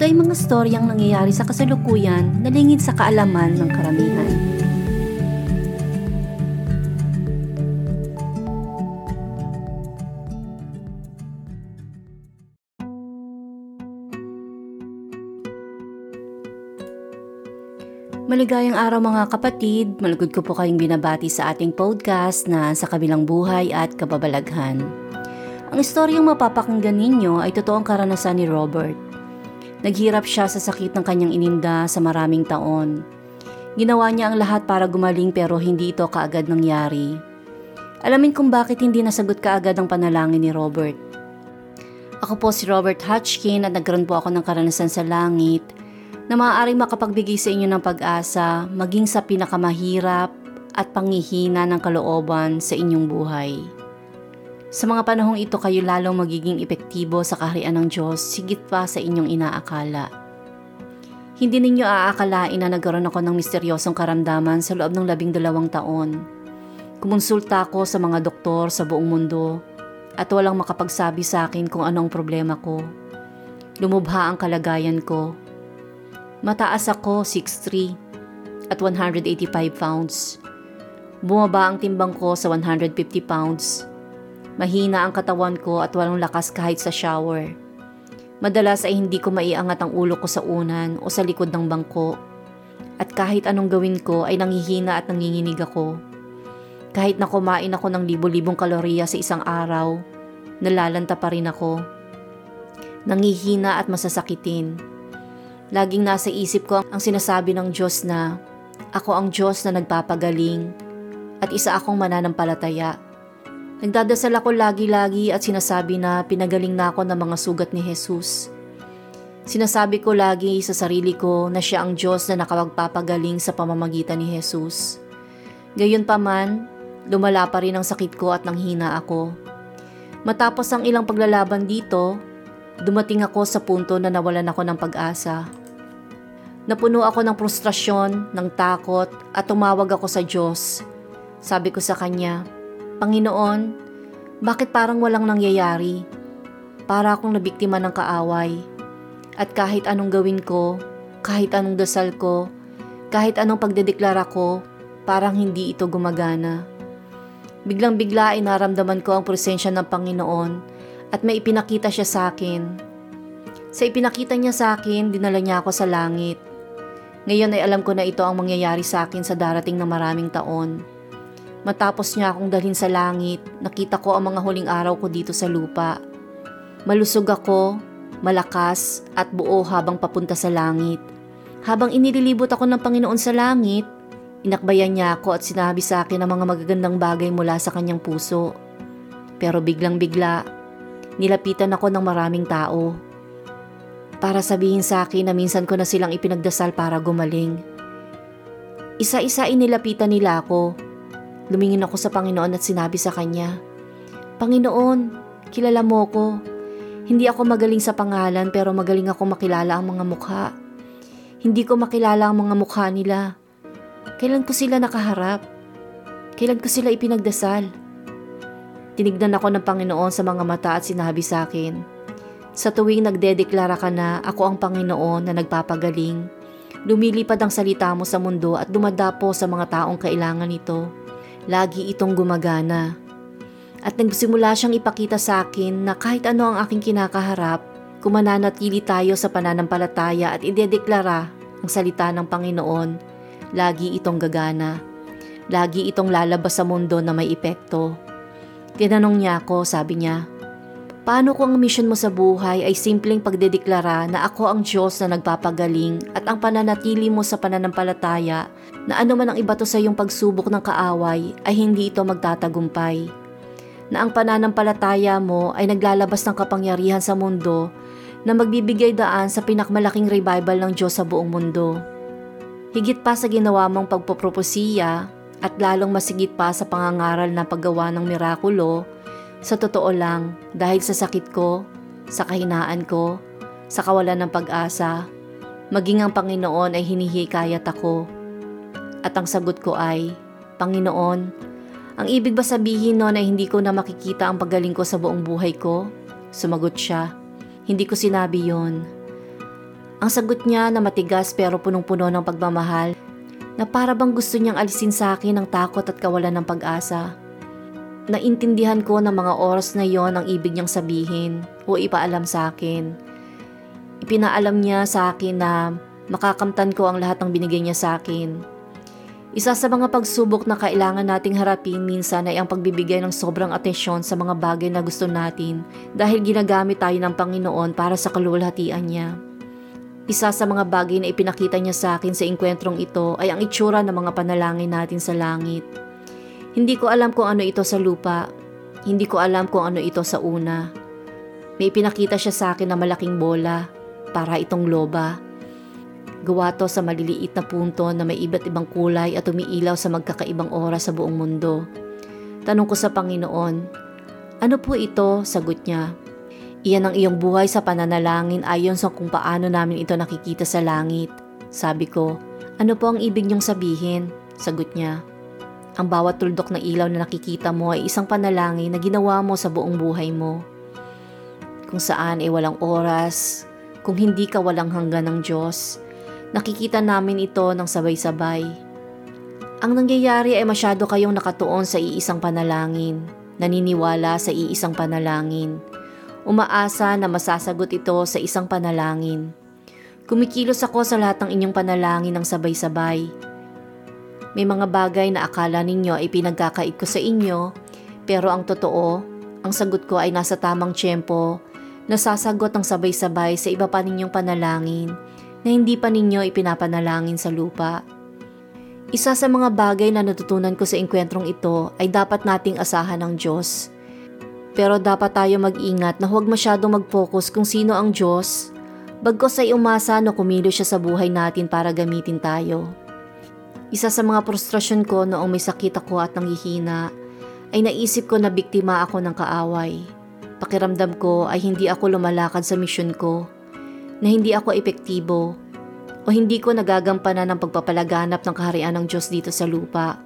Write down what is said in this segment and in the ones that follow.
ito ay mga storyang nangyayari sa kasalukuyan na lingid sa kaalaman ng karamihan. Maligayang araw mga kapatid, malugod ko po kayong binabati sa ating podcast na sa kabilang buhay at kababalaghan. Ang istoryang mapapakinggan ninyo ay totoong karanasan ni Robert Naghirap siya sa sakit ng kanyang ininda sa maraming taon. Ginawa niya ang lahat para gumaling pero hindi ito kaagad nangyari. Alamin kung bakit hindi nasagot kaagad ang panalangin ni Robert. Ako po si Robert Hatchkin at nagkaroon po ako ng karanasan sa langit na maaaring makapagbigay sa inyo ng pag-asa maging sa pinakamahirap at pangihina ng kalooban sa inyong buhay. Sa mga panahong ito kayo lalong magiging epektibo sa kaharian ng Diyos sigit pa sa inyong inaakala. Hindi ninyo aakalain na nagkaroon ako ng misteryosong karamdaman sa loob ng labing dalawang taon. Kumonsulta ako sa mga doktor sa buong mundo at walang makapagsabi sa akin kung anong problema ko. Lumubha ang kalagayan ko. Mataas ako 6'3 at 185 pounds. Bumaba ang timbang ko sa 150 pounds Mahina ang katawan ko at walang lakas kahit sa shower. Madalas ay hindi ko maiangat ang ulo ko sa unan o sa likod ng bangko. At kahit anong gawin ko ay nangihina at nanginginig ako. Kahit na kumain ako ng libo-libong kalorya sa isang araw, nalalanta pa rin ako. Nangihina at masasakitin. Laging nasa isip ko ang sinasabi ng Diyos na ako ang Diyos na nagpapagaling at isa akong mananampalataya. Nagdadasal ako lagi-lagi at sinasabi na pinagaling na ako ng mga sugat ni Jesus. Sinasabi ko lagi sa sarili ko na siya ang Diyos na nakapagpapagaling sa pamamagitan ni Jesus. Gayon pa man, lumala pa rin ang sakit ko at nanghina ako. Matapos ang ilang paglalaban dito, dumating ako sa punto na nawalan ako ng pag-asa. Napuno ako ng frustrasyon, ng takot at tumawag ako sa Diyos. Sabi ko sa Kanya, Panginoon, bakit parang walang nangyayari? Para akong nabiktima ng kaaway. At kahit anong gawin ko, kahit anong dasal ko, kahit anong pagdedeklara ko, parang hindi ito gumagana. Biglang bigla ay naramdaman ko ang presensya ng Panginoon at may ipinakita siya sa akin. Sa ipinakita niya sa akin, dinala niya ako sa langit. Ngayon ay alam ko na ito ang mangyayari sa akin sa darating na maraming taon. Matapos niya akong dalhin sa langit, nakita ko ang mga huling araw ko dito sa lupa. Malusog ako, malakas at buo habang papunta sa langit. Habang inililibot ako ng Panginoon sa langit, inakbayan niya ako at sinabi sa akin ang mga magagandang bagay mula sa kanyang puso. Pero biglang bigla, nilapitan ako ng maraming tao. Para sabihin sa akin na minsan ko na silang ipinagdasal para gumaling. Isa-isa inilapitan nila ako Lumingin ako sa Panginoon at sinabi sa Kanya, Panginoon, kilala mo ko. Hindi ako magaling sa pangalan pero magaling ako makilala ang mga mukha. Hindi ko makilala ang mga mukha nila. Kailan ko sila nakaharap? Kailan ko sila ipinagdasal? Tinignan ako ng Panginoon sa mga mata at sinabi sa akin, Sa tuwing nagdedeklara ka na ako ang Panginoon na nagpapagaling, lumilipad ang salita mo sa mundo at dumadapo sa mga taong kailangan nito lagi itong gumagana. At nagsimula siyang ipakita sa akin na kahit ano ang aking kinakaharap, kung mananatili tayo sa pananampalataya at idedeklara ang salita ng Panginoon, lagi itong gagana. Lagi itong lalabas sa mundo na may epekto. Tinanong niya ako, sabi niya, Paano kung ang mission mo sa buhay ay simpleng pagdedeklara na ako ang Diyos na nagpapagaling at ang pananatili mo sa pananampalataya na ano man ang ibato sa iyong pagsubok ng kaaway ay hindi ito magtatagumpay? Na ang pananampalataya mo ay naglalabas ng kapangyarihan sa mundo na magbibigay daan sa pinakmalaking revival ng Diyos sa buong mundo. Higit pa sa ginawa mong pagpoproposiya at lalong masigit pa sa pangangaral na paggawa ng mirakulo, sa totoo lang dahil sa sakit ko, sa kahinaan ko, sa kawalan ng pag-asa, maging ang Panginoon ay hinihikayat ako. At ang sagot ko ay, Panginoon, ang ibig ba sabihin noon ay hindi ko na makikita ang paggaling ko sa buong buhay ko? Sumagot siya, hindi ko sinabi yon. Ang sagot niya na matigas pero punong-puno ng pagmamahal na para bang gusto niyang alisin sa akin ang takot at kawalan ng pag-asa. Naintindihan ko na mga oras na yon ang ibig niyang sabihin o ipaalam sa akin. Ipinaalam niya sa akin na makakamtan ko ang lahat ng binigay niya sa akin. Isa sa mga pagsubok na kailangan nating harapin minsan ay ang pagbibigay ng sobrang atensyon sa mga bagay na gusto natin dahil ginagamit tayo ng Panginoon para sa kalulhatian niya. Isa sa mga bagay na ipinakita niya sa akin sa inkwentrong ito ay ang itsura ng mga panalangin natin sa langit. Hindi ko alam kung ano ito sa lupa. Hindi ko alam kung ano ito sa una. May pinakita siya sa akin na malaking bola, para itong loba. Gawa to sa maliliit na punto na may iba't ibang kulay at umiilaw sa magkakaibang oras sa buong mundo. Tanong ko sa Panginoon, ano po ito? Sagot niya. Iyan ang iyong buhay sa pananalangin ayon sa kung paano namin ito nakikita sa langit. Sabi ko, ano po ang ibig niyong sabihin? Sagot niya, ang bawat tuldok na ilaw na nakikita mo ay isang panalangin na ginawa mo sa buong buhay mo. Kung saan ay walang oras, kung hindi ka walang hanggan ng Diyos, nakikita namin ito ng sabay-sabay. Ang nangyayari ay masyado kayong nakatuon sa iisang panalangin, naniniwala sa iisang panalangin, umaasa na masasagot ito sa isang panalangin. Kumikilos ako sa lahat ng inyong panalangin ng sabay-sabay, may mga bagay na akala ninyo ay pinagkakait ko sa inyo, pero ang totoo, ang sagot ko ay nasa tamang tiyempo, nasasagot ng sabay-sabay sa iba pa ninyong panalangin na hindi pa ninyo ipinapanalangin sa lupa. Isa sa mga bagay na natutunan ko sa engkwentrong ito ay dapat nating asahan ng Diyos. Pero dapat tayo mag-ingat na huwag masyadong mag-focus kung sino ang Diyos, bagkos ay umasa na kumilo siya sa buhay natin para gamitin tayo. Isa sa mga frustrasyon ko noong may sakit ako at nanghihina ay naisip ko na biktima ako ng kaaway. Pakiramdam ko ay hindi ako lumalakad sa misyon ko, na hindi ako epektibo, o hindi ko nagagampanan ng pagpapalaganap ng kaharian ng Diyos dito sa lupa.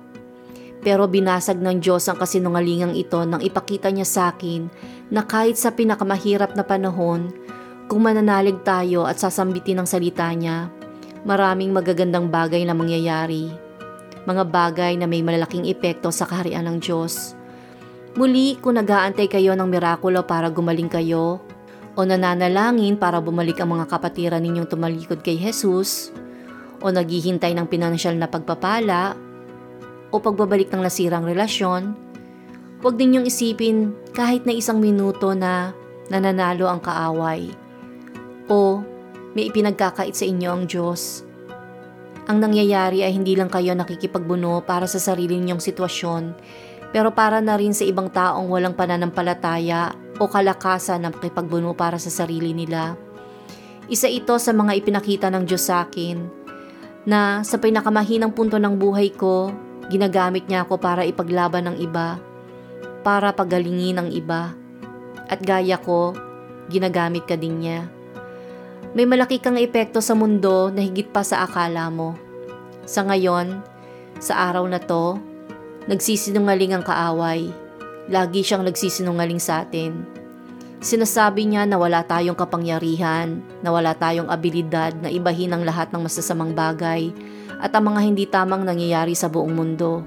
Pero binasag ng Diyos ang kasinungalingang ito nang ipakita niya sa akin na kahit sa pinakamahirap na panahon, kung mananalig tayo at sasambitin ang salita niya, maraming magagandang bagay na mangyayari. Mga bagay na may malalaking epekto sa kaharian ng Diyos. Muli, kung nagaantay kayo ng mirakulo para gumaling kayo, o nananalangin para bumalik ang mga kapatiran ninyong tumalikod kay Jesus, o naghihintay ng pinansyal na pagpapala, o pagbabalik ng nasirang relasyon, huwag ninyong isipin kahit na isang minuto na nananalo ang kaaway, o may ipinagkakait sa inyo ang Diyos. Ang nangyayari ay hindi lang kayo nakikipagbuno para sa sarili ninyong sitwasyon, pero para na rin sa ibang taong walang pananampalataya o kalakasan na makipagbuno para sa sarili nila. Isa ito sa mga ipinakita ng Diyos sa akin na sa pinakamahinang punto ng buhay ko, ginagamit niya ako para ipaglaban ng iba, para pagalingin ng iba. At gaya ko, ginagamit ka din niya. May malaki kang epekto sa mundo na higit pa sa akala mo. Sa ngayon, sa araw na to, nagsisinungaling ang kaaway. Lagi siyang nagsisinungaling sa atin. Sinasabi niya na wala tayong kapangyarihan, na wala tayong abilidad na ibahin ang lahat ng masasamang bagay at ang mga hindi tamang nangyayari sa buong mundo.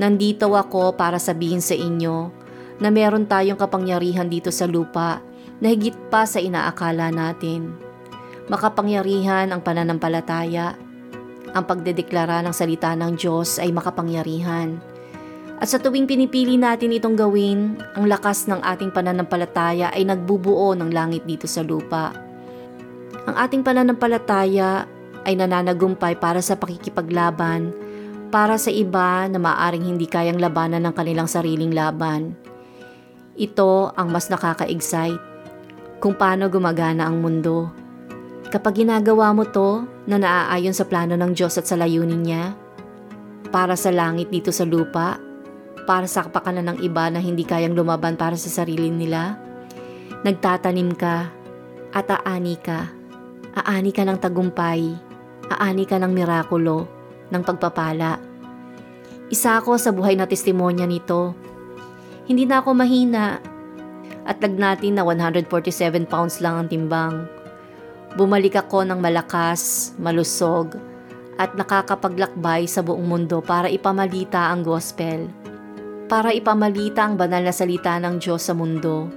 Nandito ako para sabihin sa inyo na meron tayong kapangyarihan dito sa lupa na higit pa sa inaakala natin. Makapangyarihan ang pananampalataya. Ang pagdedeklara ng salita ng Diyos ay makapangyarihan. At sa tuwing pinipili natin itong gawin, ang lakas ng ating pananampalataya ay nagbubuo ng langit dito sa lupa. Ang ating pananampalataya ay nananagumpay para sa pakikipaglaban, para sa iba na maaring hindi kayang labanan ng kanilang sariling laban. Ito ang mas nakaka-excite kung paano gumagana ang mundo. Kapag ginagawa mo to na naaayon sa plano ng Diyos at sa layunin niya, para sa langit dito sa lupa, para sa kapakanan ng iba na hindi kayang lumaban para sa sarili nila, nagtatanim ka at aani ka. Aani ka ng tagumpay, aani ka ng mirakulo, ng pagpapala. Isa ako sa buhay na testimonya nito. Hindi na ako mahina at lagnatin na 147 pounds lang ang timbang. Bumalik ako ng malakas, malusog, at nakakapaglakbay sa buong mundo para ipamalita ang gospel. Para ipamalita ang banal na salita ng Diyos sa mundo.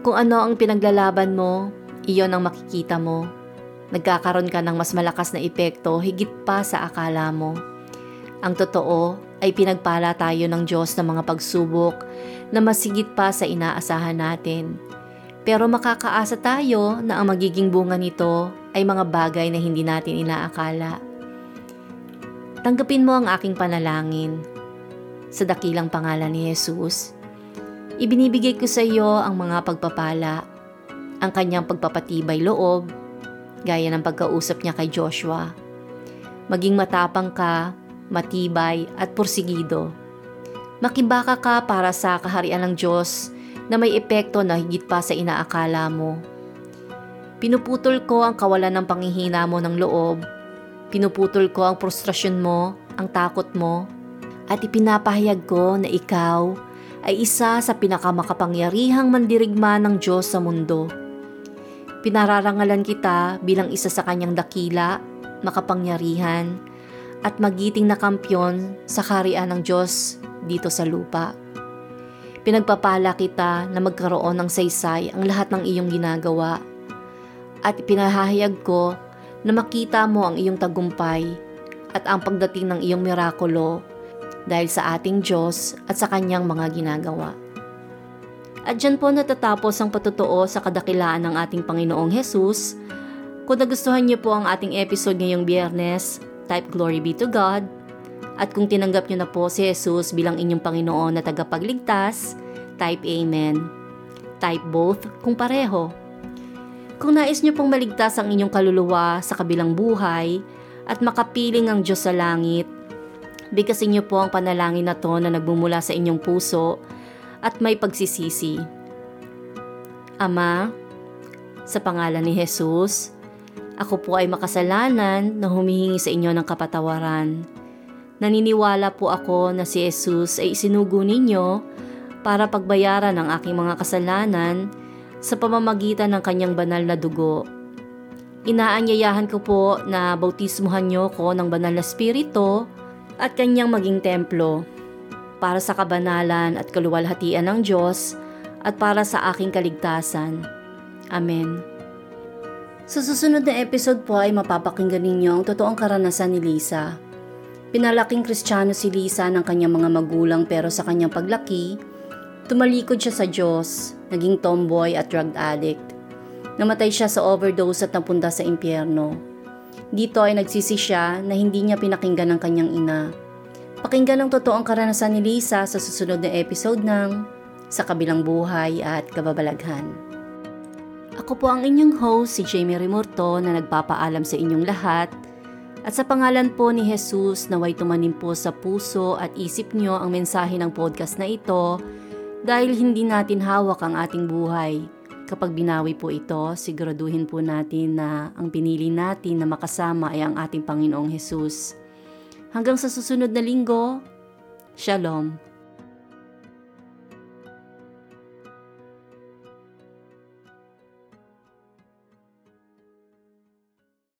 Kung ano ang pinaglalaban mo, iyon ang makikita mo. Nagkakaroon ka ng mas malakas na epekto higit pa sa akala mo. Ang totoo ay pinagpala tayo ng Diyos ng mga pagsubok na masigit pa sa inaasahan natin. Pero makakaasa tayo na ang magiging bunga nito ay mga bagay na hindi natin inaakala. Tanggapin mo ang aking panalangin. Sa dakilang pangalan ni Jesus, ibinibigay ko sa iyo ang mga pagpapala, ang kanyang pagpapatibay loob, gaya ng pagkausap niya kay Joshua. Maging matapang ka, matibay at porsigido. Makibaka ka para sa kaharian ng Diyos na may epekto na higit pa sa inaakala mo. Pinuputol ko ang kawalan ng panghihina mo ng loob. Pinuputol ko ang frustrasyon mo, ang takot mo, at ipinapahayag ko na ikaw ay isa sa pinakamakapangyarihang mandirigma ng Diyos sa mundo. Pinararangalan kita bilang isa sa kanyang dakila, makapangyarihan, at magiting na kampyon sa karian ng Diyos dito sa lupa. Pinagpapala kita na magkaroon ng saysay ang lahat ng iyong ginagawa at pinahahayag ko na makita mo ang iyong tagumpay at ang pagdating ng iyong mirakulo dahil sa ating Diyos at sa kanyang mga ginagawa. At dyan po natatapos ang patutuo sa kadakilaan ng ating Panginoong Hesus. Kung nagustuhan niyo po ang ating episode ngayong biyernes, type Glory be to God. At kung tinanggap niyo na po si Jesus bilang inyong Panginoon na tagapagligtas, type Amen. Type both kung pareho. Kung nais niyo pong maligtas ang inyong kaluluwa sa kabilang buhay at makapiling ang Diyos sa langit, bigkasin niyo po ang panalangin na to na nagbumula sa inyong puso at may pagsisisi. Ama, sa pangalan ni Jesus, ako po ay makasalanan na humihingi sa inyo ng kapatawaran. Naniniwala po ako na si Jesus ay isinugo ninyo para pagbayaran ang aking mga kasalanan sa pamamagitan ng kanyang banal na dugo. Inaanyayahan ko po na bautismuhan niyo ko ng banal na spirito at kanyang maging templo para sa kabanalan at kaluwalhatian ng Diyos at para sa aking kaligtasan. Amen. Sa susunod na episode po ay mapapakinggan ninyo ang totoong karanasan ni Lisa. Pinalaking kristyano si Lisa ng kanyang mga magulang pero sa kanyang paglaki, tumalikod siya sa Diyos, naging tomboy at drug addict. Namatay siya sa overdose at napunta sa impyerno. Dito ay nagsisi siya na hindi niya pinakinggan ng kanyang ina. Pakinggan ang totoong karanasan ni Lisa sa susunod na episode ng Sa Kabilang Buhay at Kababalaghan. Ako po ang inyong host, si Jamie Rimurto na nagpapaalam sa inyong lahat. At sa pangalan po ni Jesus, naway tumanim po sa puso at isip nyo ang mensahe ng podcast na ito dahil hindi natin hawak ang ating buhay. Kapag binawi po ito, siguraduhin po natin na ang pinili natin na makasama ay ang ating Panginoong Jesus. Hanggang sa susunod na linggo, Shalom.